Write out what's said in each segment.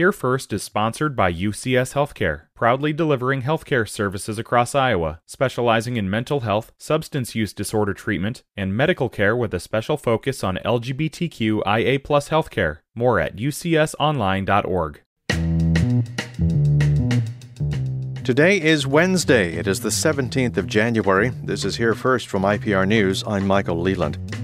Here First is sponsored by UCS Healthcare, proudly delivering healthcare services across Iowa, specializing in mental health, substance use disorder treatment, and medical care with a special focus on LGBTQIA healthcare. More at ucsonline.org. Today is Wednesday. It is the 17th of January. This is Here First from IPR News. I'm Michael Leland.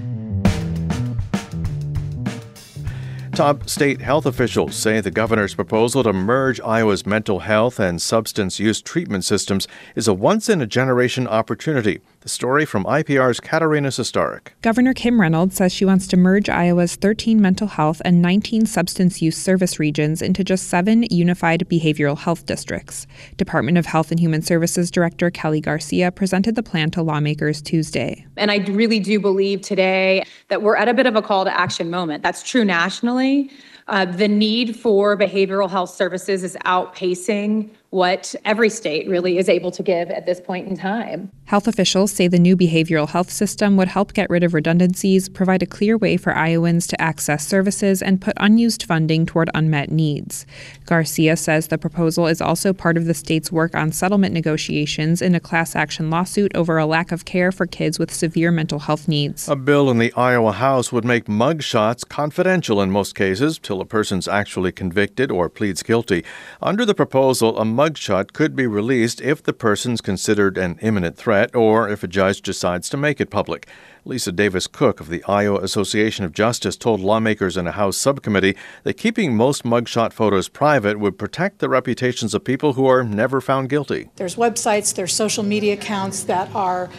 Top state health officials say the governor's proposal to merge Iowa's mental health and substance use treatment systems is a once in a generation opportunity. The story from IPR's Katarina Sostaric. Governor Kim Reynolds says she wants to merge Iowa's 13 mental health and 19 substance use service regions into just seven unified behavioral health districts. Department of Health and Human Services Director Kelly Garcia presented the plan to lawmakers Tuesday. And I really do believe today that we're at a bit of a call to action moment. That's true nationally. Uh, the need for behavioral health services is outpacing what every state really is able to give at this point in time. Health officials say the new behavioral health system would help get rid of redundancies, provide a clear way for Iowans to access services, and put unused funding toward unmet needs. Garcia says the proposal is also part of the state's work on settlement negotiations in a class action lawsuit over a lack of care for kids with severe mental health needs. A bill in the Iowa House would make mugshots confidential in most cases till a person's actually convicted or pleads guilty. Under the proposal, a mugshot could be released if the person's considered an imminent threat or if a judge decides to make it public. Lisa Davis Cook of the Iowa Association of Justice told lawmakers in a House subcommittee that keeping most mugshot photos private would protect the reputations of people who are never found guilty. There's websites, there's social media accounts that are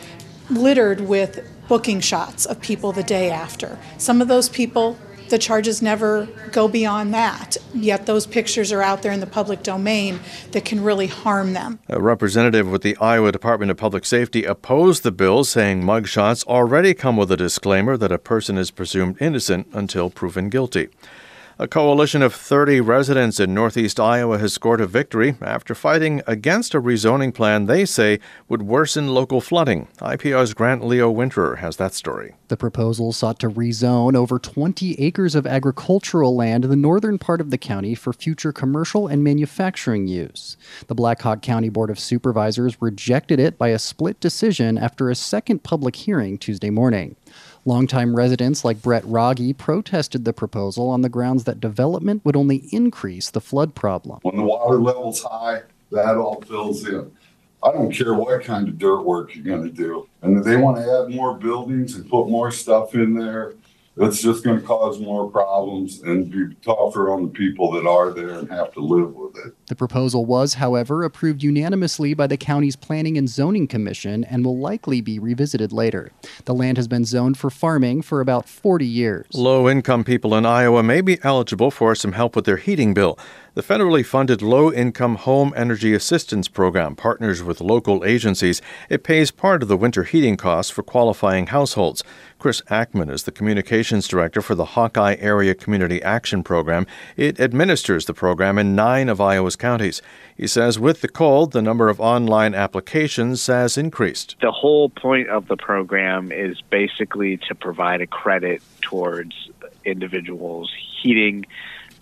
littered with booking shots of people the day after. Some of those people the charges never go beyond that. Yet those pictures are out there in the public domain that can really harm them. A representative with the Iowa Department of Public Safety opposed the bill, saying mugshots already come with a disclaimer that a person is presumed innocent until proven guilty. A coalition of 30 residents in northeast Iowa has scored a victory after fighting against a rezoning plan they say would worsen local flooding. IPR's Grant Leo Winterer has that story. The proposal sought to rezone over 20 acres of agricultural land in the northern part of the county for future commercial and manufacturing use. The Black Hawk County Board of Supervisors rejected it by a split decision after a second public hearing Tuesday morning. Longtime residents like Brett Rogge protested the proposal on the grounds that development would only increase the flood problem. When the water level's high, that all fills in. I don't care what kind of dirt work you're going to do. And they want to add more buildings and put more stuff in there, it's just going to cause more problems and be tougher on the people that are there and have to live with it. The proposal was, however, approved unanimously by the county's Planning and Zoning Commission and will likely be revisited later. The land has been zoned for farming for about 40 years. Low income people in Iowa may be eligible for some help with their heating bill. The federally funded Low Income Home Energy Assistance Program partners with local agencies. It pays part of the winter heating costs for qualifying households. Chris Ackman is the communications director for the Hawkeye Area Community Action Program. It administers the program in nine of Iowa's counties. He says with the cold, the number of online applications has increased. The whole point of the program is basically to provide a credit towards individuals' heating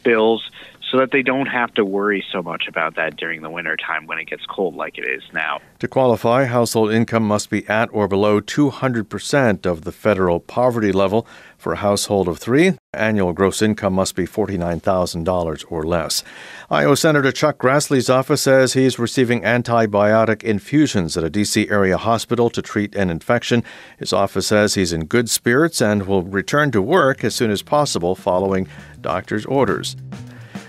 bills so that they don't have to worry so much about that during the winter time when it gets cold like it is now. To qualify, household income must be at or below 200% of the federal poverty level. For a household of three, annual gross income must be $49,000 or less. Iowa Senator Chuck Grassley's office says he's receiving antibiotic infusions at a D.C. area hospital to treat an infection. His office says he's in good spirits and will return to work as soon as possible following doctor's orders.